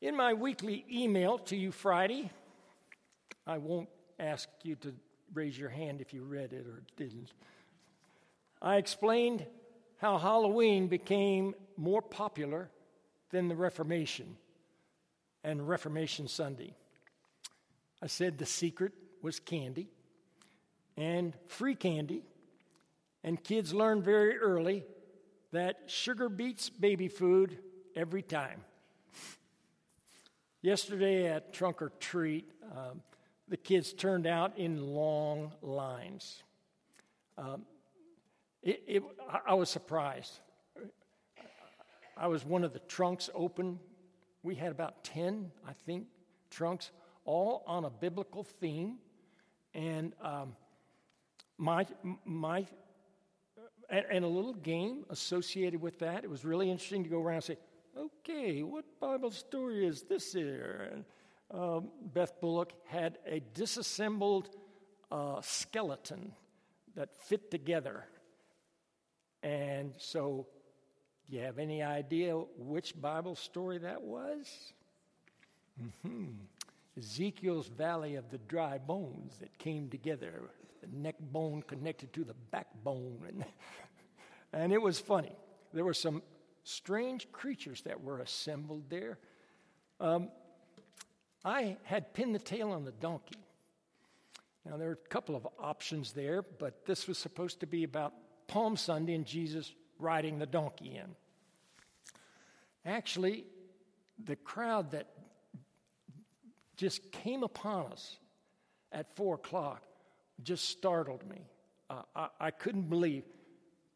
In my weekly email to you Friday, I won't ask you to raise your hand if you read it or didn't. I explained how Halloween became more popular than the Reformation and Reformation Sunday. I said the secret was candy and free candy, and kids learned very early that sugar beats baby food every time. Yesterday at Trunk or Treat, um, the kids turned out in long lines. Um, it, it, I was surprised. I was one of the trunks open. We had about 10, I think, trunks, all on a biblical theme. And um, my, my and, and, a little game associated with that. It was really interesting to go around and say, okay, what Bible story is this here? And, um, Beth Bullock had a disassembled uh, skeleton that fit together. And so, do you have any idea which Bible story that was? Mm-hmm. Ezekiel's Valley of the Dry Bones that came together, the neck bone connected to the backbone. And, and it was funny. There were some strange creatures that were assembled there. Um, I had pinned the tail on the donkey. Now, there are a couple of options there, but this was supposed to be about Palm Sunday and Jesus riding the donkey in. Actually, the crowd that just came upon us at four o'clock just startled me. Uh, I, I couldn't believe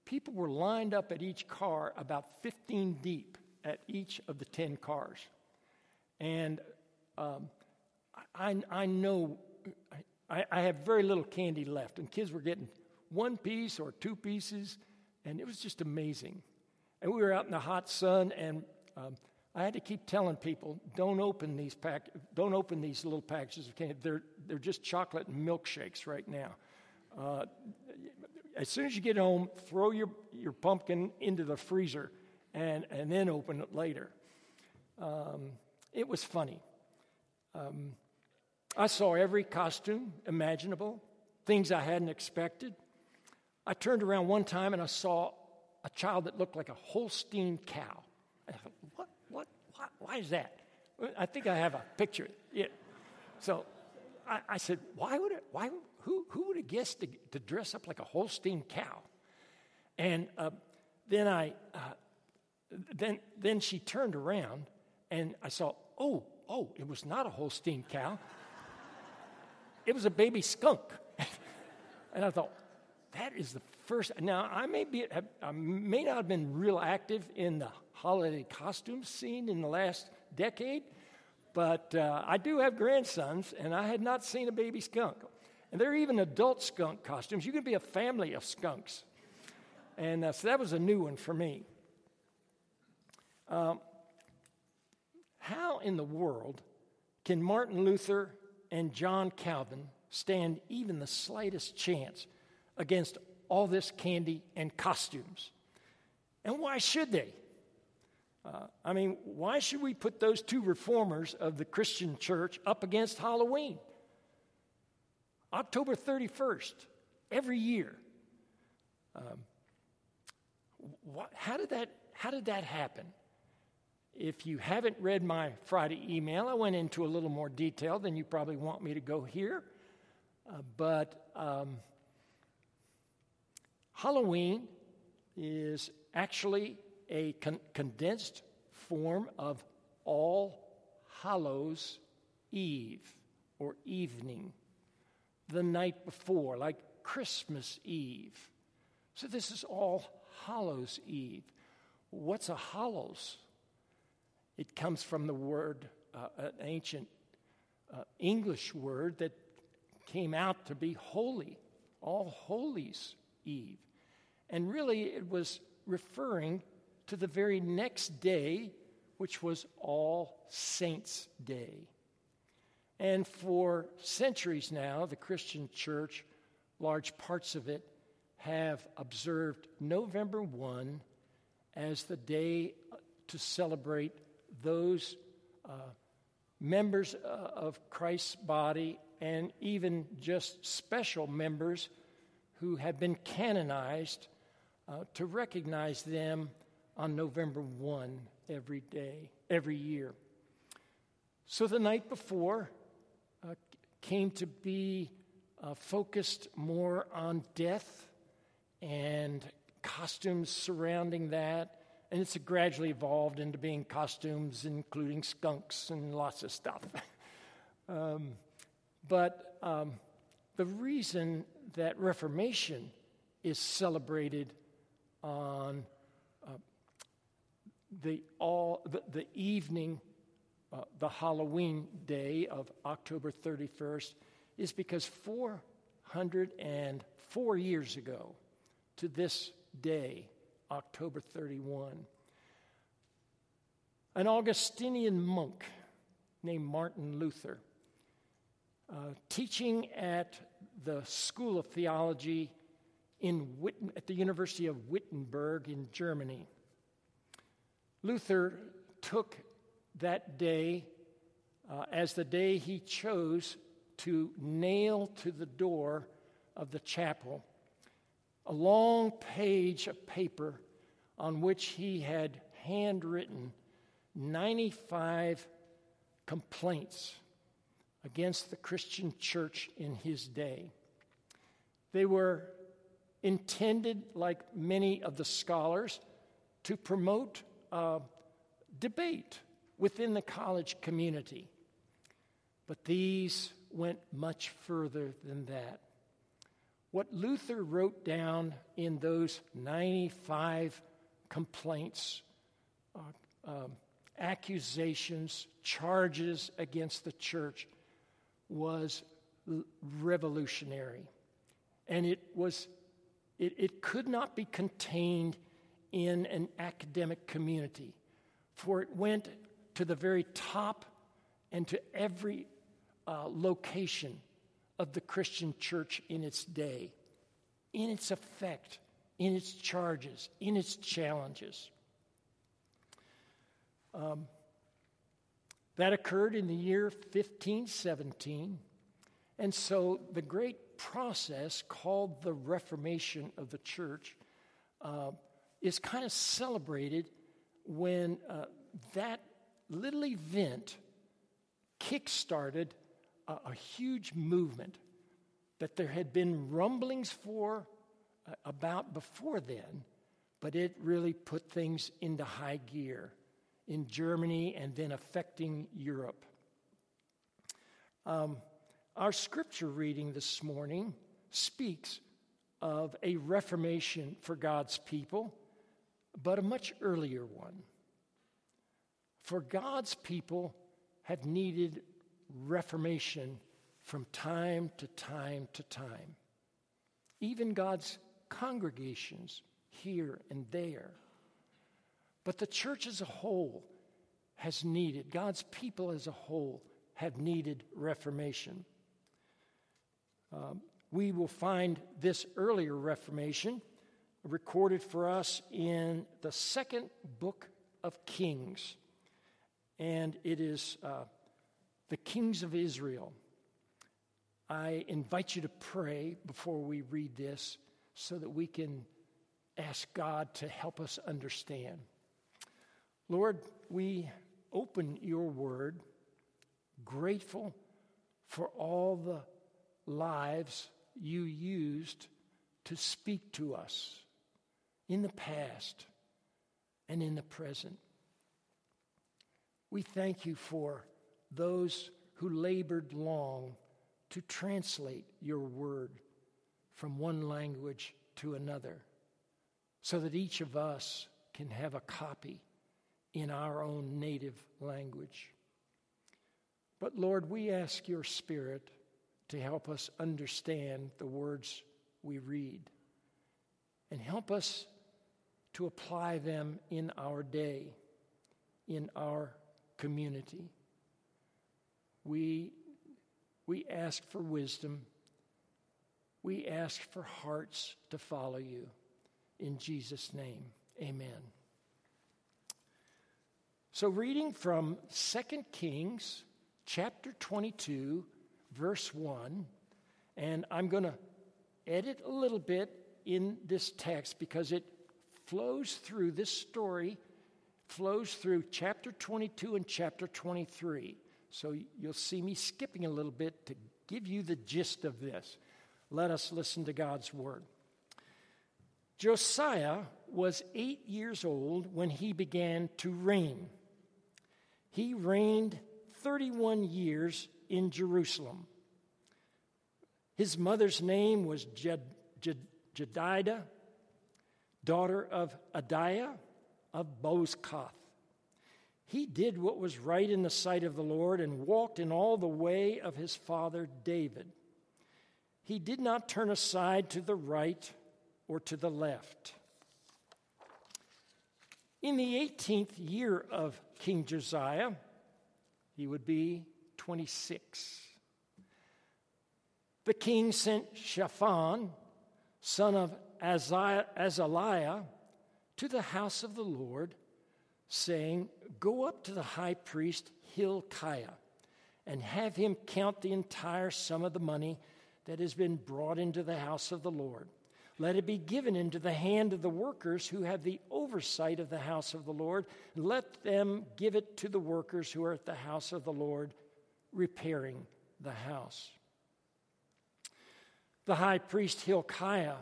people were lined up at each car about 15 deep at each of the 10 cars. And um, I, I know I, I have very little candy left, and kids were getting one piece or two pieces, and it was just amazing. And we were out in the hot sun, and um, I had to keep telling people, don't open these pack, don't open these little packages of candy. They're they're just chocolate milkshakes right now. Uh, as soon as you get home, throw your, your pumpkin into the freezer and, and then open it later. Um, it was funny. Um, I saw every costume imaginable, things I hadn't expected. I turned around one time and I saw a child that looked like a Holstein cow. I thought, what, what, why, why is that? I think I have a picture. Yeah. So I, I said, why would it, why, who, who would have guessed to, to dress up like a Holstein cow? And uh, then I, uh, then, then she turned around and I saw, oh, oh, it was not a Holstein cow. it was a baby skunk. and I thought, that is the first. Now, I may, be, I may not have been real active in the holiday costume scene in the last decade, but uh, I do have grandsons, and I had not seen a baby skunk. And there are even adult skunk costumes. You can be a family of skunks. And uh, so that was a new one for me. Um, how in the world can Martin Luther and John Calvin stand even the slightest chance against all this candy and costumes? And why should they? Uh, I mean, why should we put those two reformers of the Christian church up against Halloween? October 31st, every year. Um, what, how, did that, how did that happen? If you haven't read my Friday email, I went into a little more detail than you probably want me to go here. Uh, but um, Halloween is actually a con- condensed form of All Hallows Eve or evening, the night before, like Christmas Eve. So this is All Hallows Eve. What's a hallows? It comes from the word, uh, an ancient uh, English word that came out to be holy, All Holies Eve. And really, it was referring to the very next day, which was All Saints' Day. And for centuries now, the Christian church, large parts of it, have observed November 1 as the day to celebrate those uh, members uh, of Christ's body, and even just special members who have been canonized uh, to recognize them on November 1 every day, every year. So the night before uh, came to be uh, focused more on death and costumes surrounding that. And it's gradually evolved into being costumes, including skunks and lots of stuff. um, but um, the reason that Reformation is celebrated on uh, the, all, the, the evening, uh, the Halloween day of October 31st, is because 404 years ago to this day, October 31, an Augustinian monk named Martin Luther, uh, teaching at the School of Theology in Witten, at the University of Wittenberg in Germany. Luther took that day uh, as the day he chose to nail to the door of the chapel a long page of paper on which he had handwritten 95 complaints against the Christian church in his day. They were intended, like many of the scholars, to promote uh, debate within the college community. But these went much further than that. What Luther wrote down in those 95 complaints, uh, um, accusations, charges against the church was revolutionary. And it was it, it could not be contained in an academic community, for it went to the very top and to every uh, location of the Christian church in its day, in its effect, in its charges, in its challenges. Um, that occurred in the year 1517. And so the great process called the Reformation of the church uh, is kind of celebrated when uh, that little event kick-started a, a huge movement that there had been rumblings for uh, about before then, but it really put things into high gear in Germany and then affecting Europe. Um, our scripture reading this morning speaks of a reformation for God's people, but a much earlier one. For God's people have needed reformation from time to time to time. Even God's congregations here and there. But the church as a whole has needed, God's people as a whole have needed reformation. Um, we will find this earlier reformation recorded for us in the second book of Kings. And it is uh, the kings of Israel. I invite you to pray before we read this so that we can ask God to help us understand. Lord, we open your word, grateful for all the lives you used to speak to us in the past and in the present. We thank you for those who labored long to translate your word from one language to another so that each of us can have a copy in our own native language. But Lord, we ask your Spirit to help us understand the words we read and help us to apply them in our day, in our community. We, we ask for wisdom. We ask for hearts to follow you. In Jesus' name, amen. So, reading from 2 Kings chapter 22, verse 1, and I'm going to edit a little bit in this text because it flows through this story, flows through chapter 22 and chapter 23. So, you'll see me skipping a little bit to give you the gist of this. Let us listen to God's word. Josiah was eight years old when he began to reign. He reigned 31 years in Jerusalem. His mother's name was Jed, Jed, Jedidah, daughter of Adaiah of Bozkath. He did what was right in the sight of the Lord and walked in all the way of his father David. He did not turn aside to the right or to the left. In the 18th year of King Josiah, he would be 26. The king sent Shaphan, son of Azaliah, to the house of the Lord, saying, Go up to the high priest Hilkiah and have him count the entire sum of the money that has been brought into the house of the Lord let it be given into the hand of the workers who have the oversight of the house of the Lord. Let them give it to the workers who are at the house of the Lord, repairing the house. The high priest Hilkiah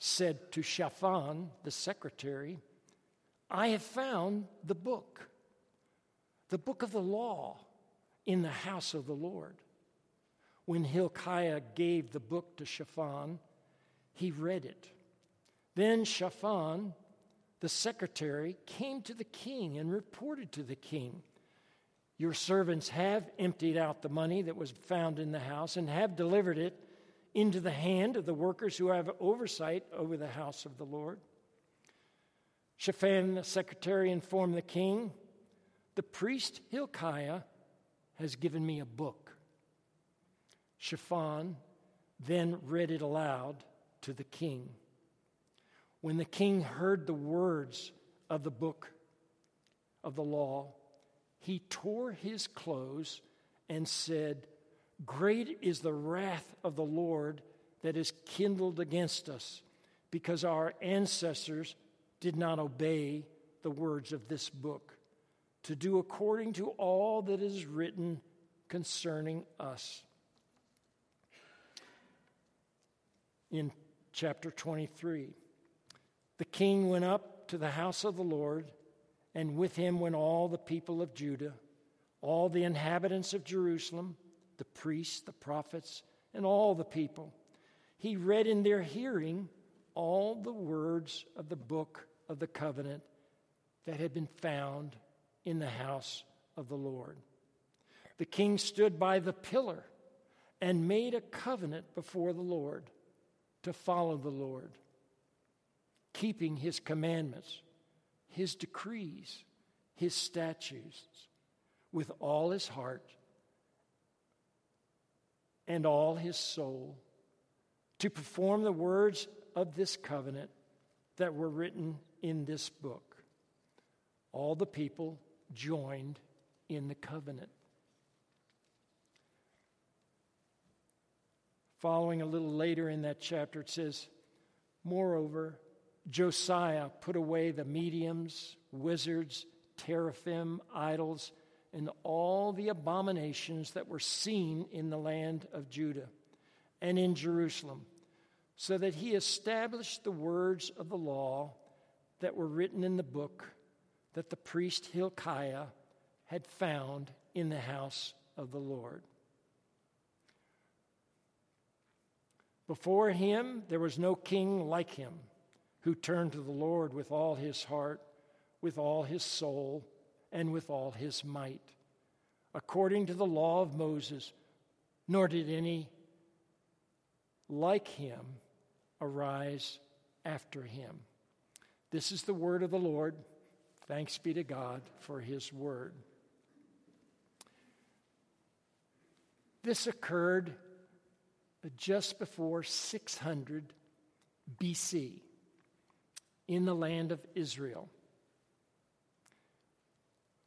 said to Shaphan, the secretary, I have found the book, the book of the law, in the house of the Lord. When Hilkiah gave the book to Shaphan, he read it. Then Shaphan, the secretary, came to the king and reported to the king Your servants have emptied out the money that was found in the house and have delivered it into the hand of the workers who have oversight over the house of the Lord. Shaphan, the secretary, informed the king The priest Hilkiah has given me a book. Shaphan then read it aloud to the king. When the king heard the words of the book of the law, he tore his clothes and said, Great is the wrath of the Lord that is kindled against us, because our ancestors did not obey the words of this book, to do according to all that is written concerning us. In chapter 23. The king went up to the house of the Lord, and with him went all the people of Judah, all the inhabitants of Jerusalem, the priests, the prophets, and all the people. He read in their hearing all the words of the book of the covenant that had been found in the house of the Lord. The king stood by the pillar and made a covenant before the Lord to follow the Lord, keeping his commandments, his decrees, his statutes with all his heart and all his soul, to perform the words of this covenant that were written in this book. All the people joined in the covenant. Following a little later in that chapter, it says, Moreover, Josiah put away the mediums, wizards, teraphim, idols, and all the abominations that were seen in the land of Judah and in Jerusalem, so that he established the words of the law that were written in the book that the priest Hilkiah had found in the house of the Lord. Before him, there was no king like him who turned to the Lord with all his heart, with all his soul, and with all his might, according to the law of Moses, nor did any like him arise after him. This is the word of the Lord. Thanks be to God for his word. This occurred just before 600 BC in the land of Israel.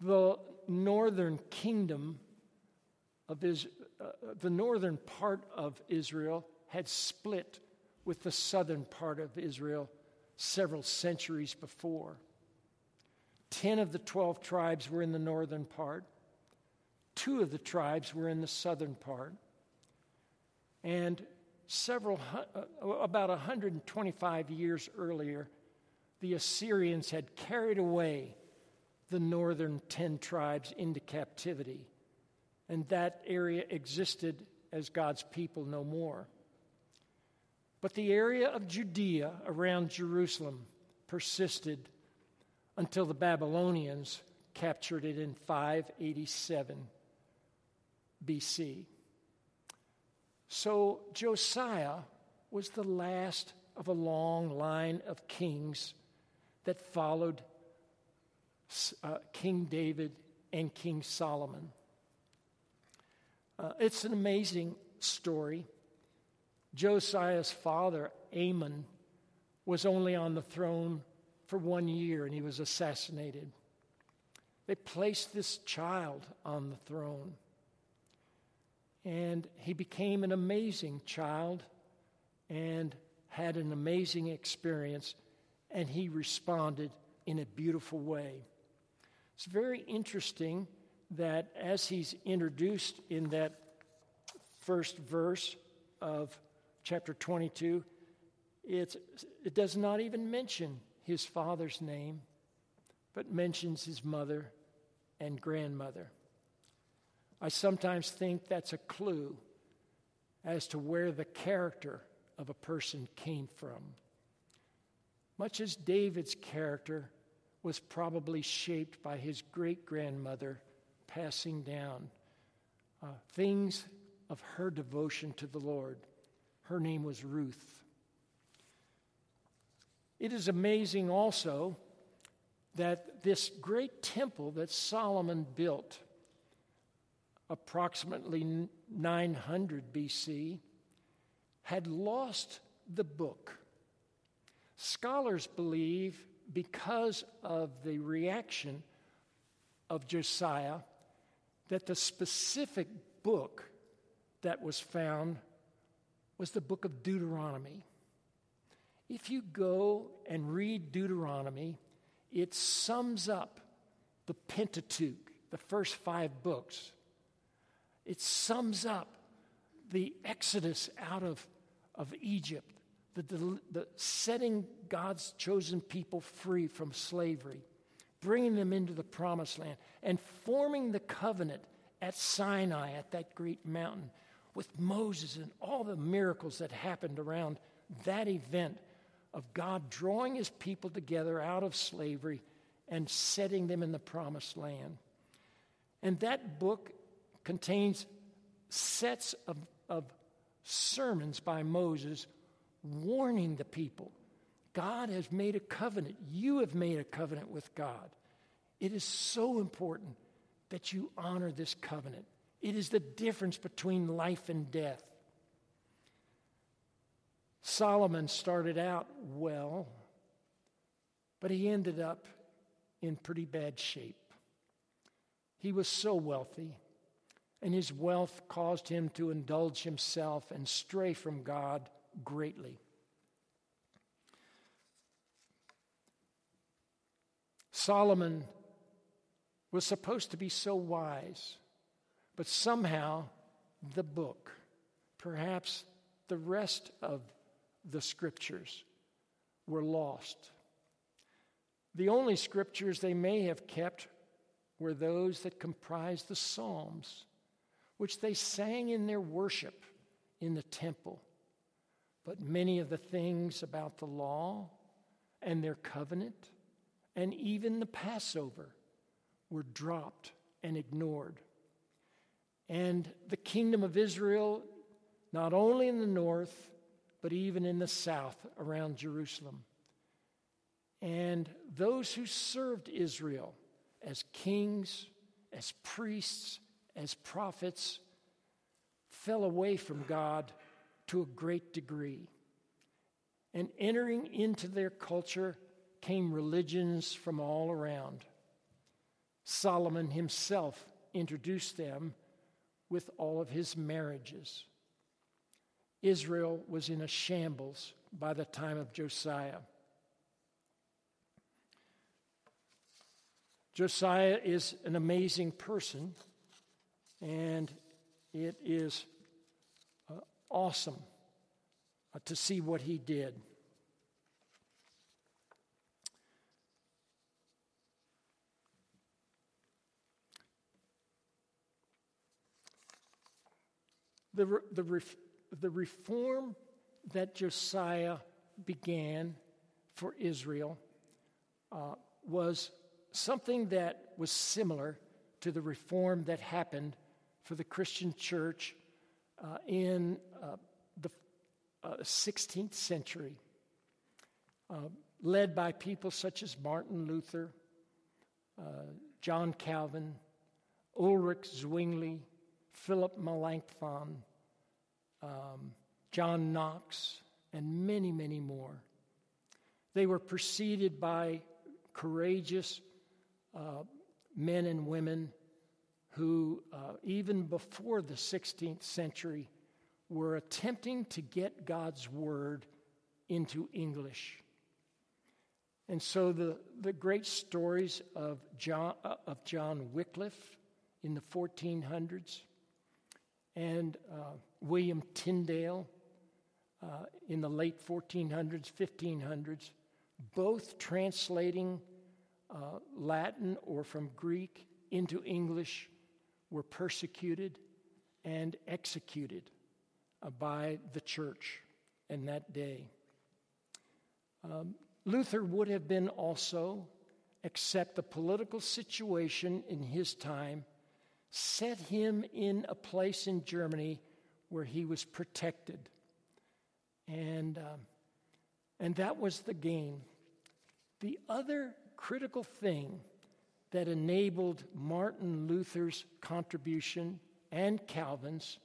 The northern kingdom of Israel, uh, the northern part of Israel had split with the southern part of Israel several centuries before. Ten of the twelve tribes were in the northern part, two of the tribes were in the southern part. And several, uh, about 125 years earlier, the Assyrians had carried away the northern 10 tribes into captivity. And that area existed as God's people no more. But the area of Judea around Jerusalem persisted until the Babylonians captured it in 587 BC. So Josiah was the last of a long line of kings that followed uh, King David and King Solomon. Uh, it's an amazing story. Josiah's father, Amon, was only on the throne for one year and he was assassinated. They placed this child on the throne. And he became an amazing child and had an amazing experience, and he responded in a beautiful way. It's very interesting that as he's introduced in that first verse of chapter 22, it does not even mention his father's name, but mentions his mother and grandmother. I sometimes think that's a clue as to where the character of a person came from. Much as David's character was probably shaped by his great grandmother passing down uh, things of her devotion to the Lord. Her name was Ruth. It is amazing also that this great temple that Solomon built approximately 900 BC, had lost the book. Scholars believe because of the reaction of Josiah that the specific book that was found was the book of Deuteronomy. If you go and read Deuteronomy, it sums up the Pentateuch, the first five books. It sums up the exodus out of, of Egypt, the, the, the setting God's chosen people free from slavery, bringing them into the promised land, and forming the covenant at Sinai, at that great mountain, with Moses and all the miracles that happened around that event of God drawing his people together out of slavery and setting them in the promised land. And that book contains sets of, of sermons by Moses warning the people God has made a covenant. You have made a covenant with God. It is so important that you honor this covenant. It is the difference between life and death. Solomon started out well, but he ended up in pretty bad shape. He was so wealthy, and his wealth caused him to indulge himself and stray from God greatly. Solomon was supposed to be so wise, but somehow the book, perhaps the rest of the scriptures, were lost. The only scriptures they may have kept were those that comprised the Psalms which they sang in their worship in the temple. But many of the things about the law and their covenant and even the Passover were dropped and ignored. And the kingdom of Israel, not only in the north, but even in the south around Jerusalem. And those who served Israel as kings, as priests, as prophets fell away from God to a great degree. And entering into their culture came religions from all around. Solomon himself introduced them with all of his marriages. Israel was in a shambles by the time of Josiah. Josiah is an amazing person, and it is awesome uh, to see what he did. The, the, the reform that Josiah began for Israel uh, was something that was similar to the reform that happened for the Christian church uh, in uh, the 16th uh, century, uh, led by people such as Martin Luther, uh, John Calvin, Ulrich Zwingli, Philip Melanchthon, um, John Knox, and many, many more. They were preceded by courageous uh, men and women who, uh, even before the 16th century, were attempting to get God's word into English. And so the, the great stories of John, uh, of John Wycliffe in the 1400s and uh, William Tyndale uh, in the late 1400s, 1500s, both translating uh, Latin or from Greek into English, were persecuted and executed uh, by the church in that day. Um, Luther would have been also, except the political situation in his time set him in a place in Germany where he was protected. And, um, and that was the gain. The other critical thing that enabled Martin Luther's contribution and Calvin's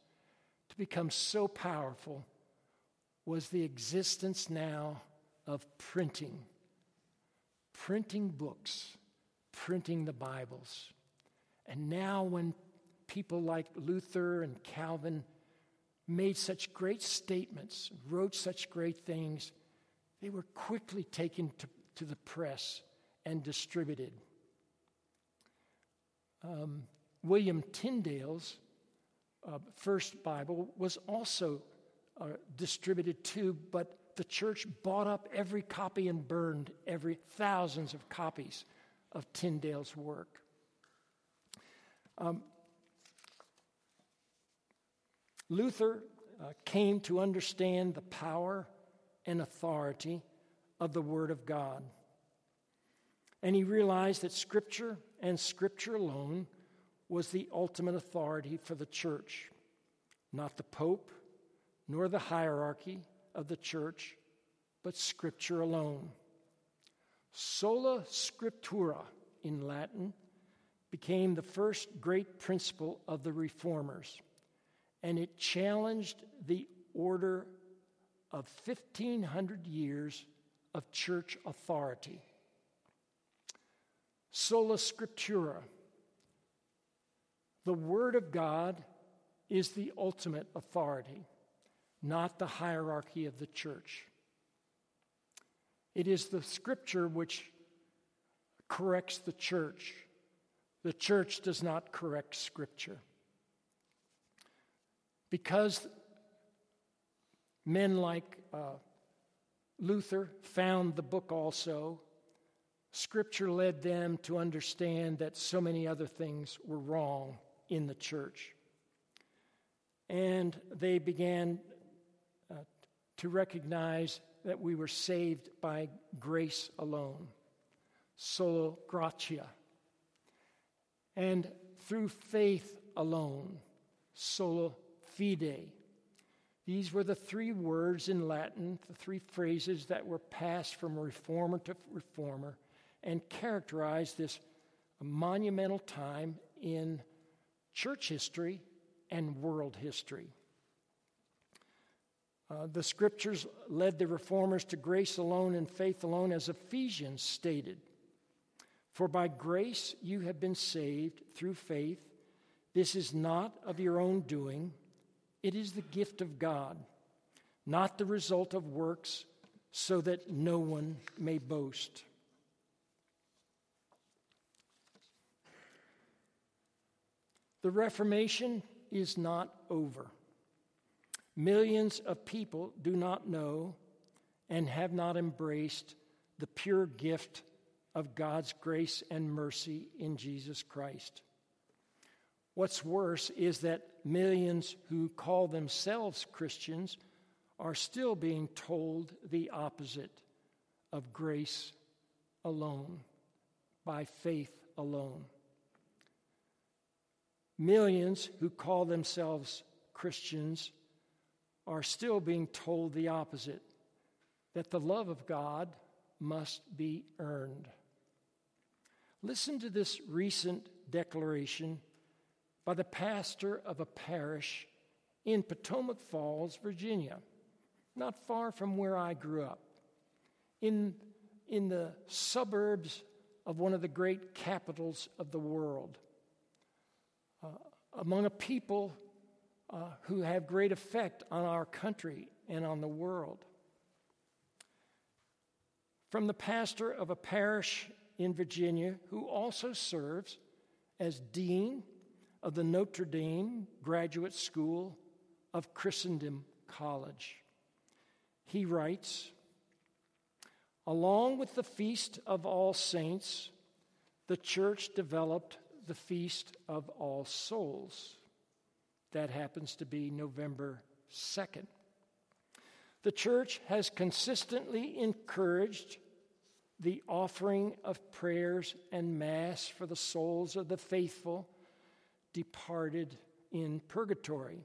to become so powerful was the existence now of printing. Printing books, printing the Bibles. And now, when people like Luther and Calvin made such great statements, wrote such great things, they were quickly taken to, to the press and distributed. Um, William Tyndale's uh, first Bible was also uh, distributed too, but the church bought up every copy and burned every thousands of copies of Tyndale's work. Um, Luther uh, came to understand the power and authority of the Word of God. And he realized that Scripture and Scripture alone was the ultimate authority for the church, not the Pope, nor the hierarchy of the church, but Scripture alone. Sola Scriptura in Latin became the first great principle of the Reformers, and it challenged the order of 1,500 years of church authority. Sola Scriptura. The Word of God is the ultimate authority, not the hierarchy of the church. It is the Scripture which corrects the church. The church does not correct Scripture. Because men like uh, Luther found the book also, Scripture led them to understand that so many other things were wrong in the church. And they began uh, to recognize that we were saved by grace alone, sola gratia, and through faith alone, sola fide. These were the three words in Latin, the three phrases that were passed from reformer to reformer and characterize this monumental time in church history and world history. Uh, the scriptures led the reformers to grace alone and faith alone, as Ephesians stated. For by grace you have been saved through faith. This is not of your own doing, it is the gift of God, not the result of works, so that no one may boast. The Reformation is not over. Millions of people do not know and have not embraced the pure gift of God's grace and mercy in Jesus Christ. What's worse is that millions who call themselves Christians are still being told the opposite of grace alone, by faith alone. Millions who call themselves Christians are still being told the opposite that the love of God must be earned. Listen to this recent declaration by the pastor of a parish in Potomac Falls, Virginia, not far from where I grew up, in, in the suburbs of one of the great capitals of the world, uh, among a people uh, who have great effect on our country and on the world. From the pastor of a parish in Virginia who also serves as dean of the Notre Dame Graduate School of Christendom College. He writes Along with the Feast of All Saints, the church developed the Feast of All Souls. That happens to be November 2nd. The church has consistently encouraged the offering of prayers and Mass for the souls of the faithful departed in purgatory.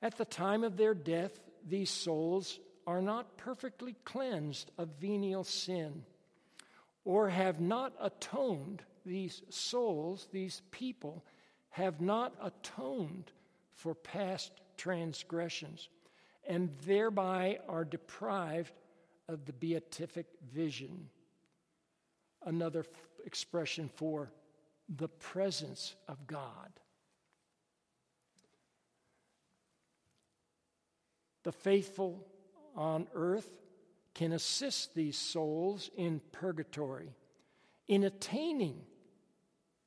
At the time of their death, these souls are not perfectly cleansed of venial sin or have not atoned, these souls, these people, have not atoned for past transgressions and thereby are deprived of the beatific vision. Another f- expression for the presence of God. The faithful on earth can assist these souls in purgatory in attaining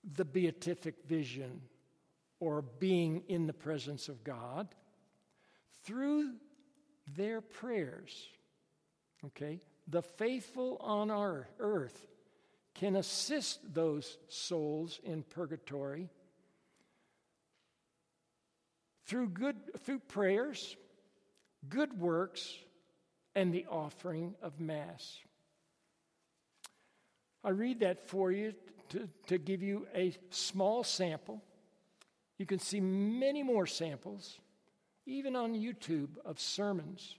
the beatific vision or being in the presence of God through their prayers. Okay? The faithful on our earth can assist those souls in purgatory through good through prayers, good works, and the offering of mass. I read that for you to, to give you a small sample. You can see many more samples, even on YouTube, of sermons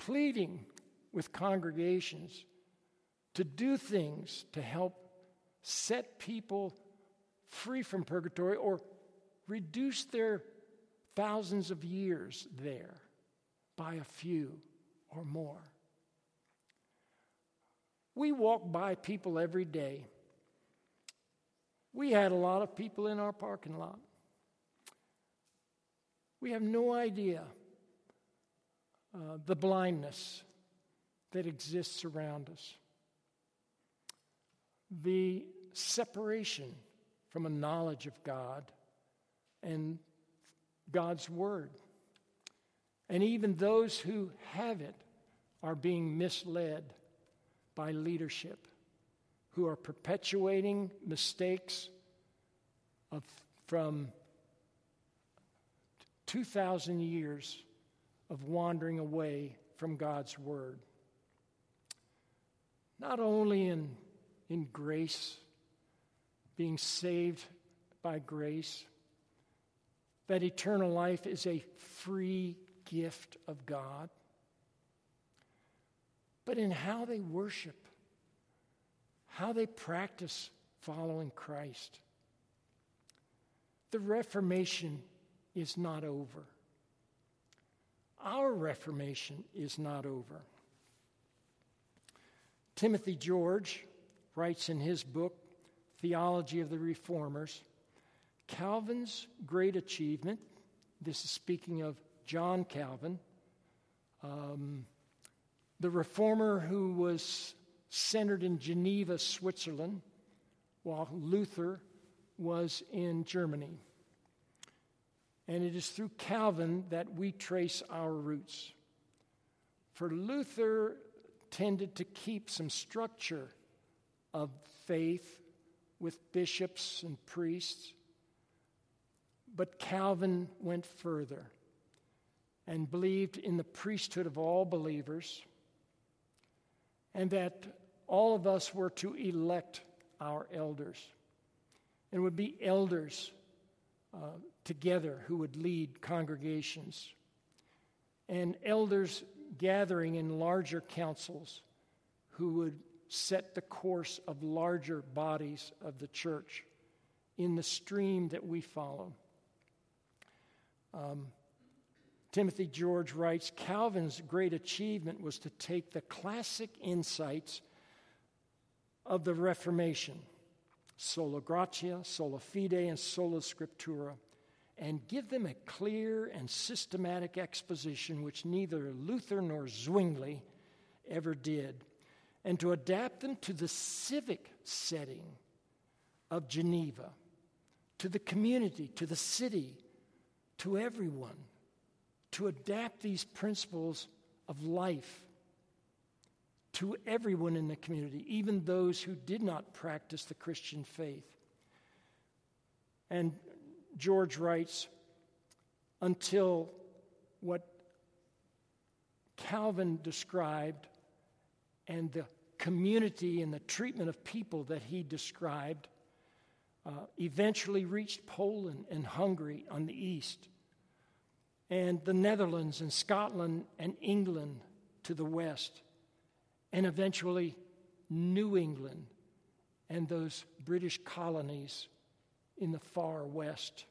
pleading with congregations to do things to help set people free from purgatory or reduce their thousands of years there by a few or more. We walk by people every day. We had a lot of people in our parking lot. We have no idea uh, the blindness that exists around us, the separation from a knowledge of God and God's Word. And even those who have it are being misled by leadership who are perpetuating mistakes of, from 2,000 years of wandering away from God's Word. Not only in, in grace, being saved by grace, that eternal life is a free gift of God, but in how they worship, how they practice following Christ. The Reformation is not over. Our Reformation is not over. Timothy George writes in his book, Theology of the Reformers, Calvin's great achievement, this is speaking of John Calvin, um, the reformer who was centered in Geneva, Switzerland, while Luther was in Germany. And it is through Calvin that we trace our roots. For Luther tended to keep some structure of faith with bishops and priests, but Calvin went further and believed in the priesthood of all believers and that all of us were to elect our elders and would be elders uh, together who would lead congregations and elders gathering in larger councils who would set the course of larger bodies of the church in the stream that we follow. Um, Timothy George writes Calvin's great achievement was to take the classic insights of the Reformation, sola gratia, sola fide, and sola scriptura, and give them a clear and systematic exposition which neither Luther nor Zwingli ever did, and to adapt them to the civic setting of Geneva, to the community, to the city, to everyone, to adapt these principles of life to everyone in the community, even those who did not practice the Christian faith. And George writes, until what Calvin described and the community and the treatment of people that he described uh, eventually reached Poland and Hungary on the east, and the Netherlands and Scotland and England to the west, and eventually New England and those British colonies in the far west.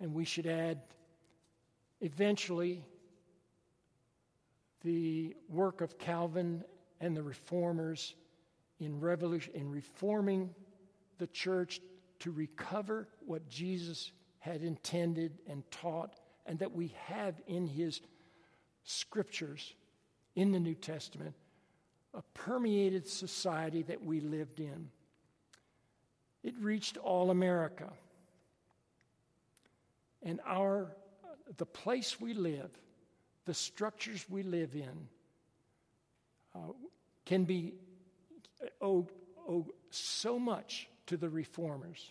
And we should add, eventually, the work of Calvin and the reformers in, revolution, in reforming the church to recover what Jesus had intended and taught, and that we have in his scriptures in the New Testament, a permeated society that we lived in. It reached all America. And our, the place we live, the structures we live in, uh, can be owed, owed so much to the reformers.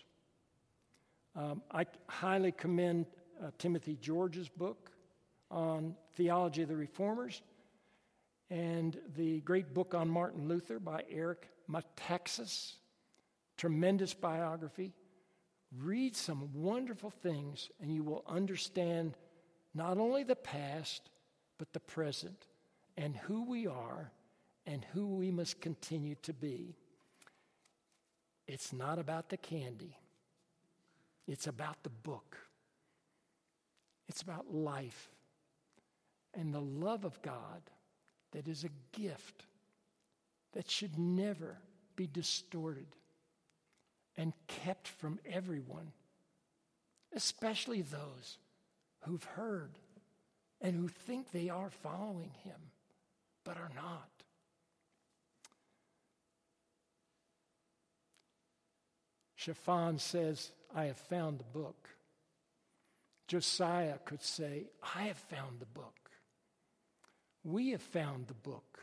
Um, I highly commend uh, Timothy George's book on theology of the reformers and the great book on Martin Luther by Eric Metaxas tremendous biography. Read some wonderful things, and you will understand not only the past, but the present, and who we are, and who we must continue to be. It's not about the candy, it's about the book, it's about life and the love of God that is a gift that should never be distorted and kept from everyone, especially those who've heard and who think they are following him, but are not. Shaphan says, I have found the book. Josiah could say, I have found the book. We have found the book.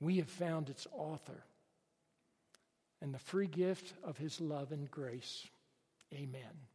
We have found its author and the free gift of his love and grace. Amen.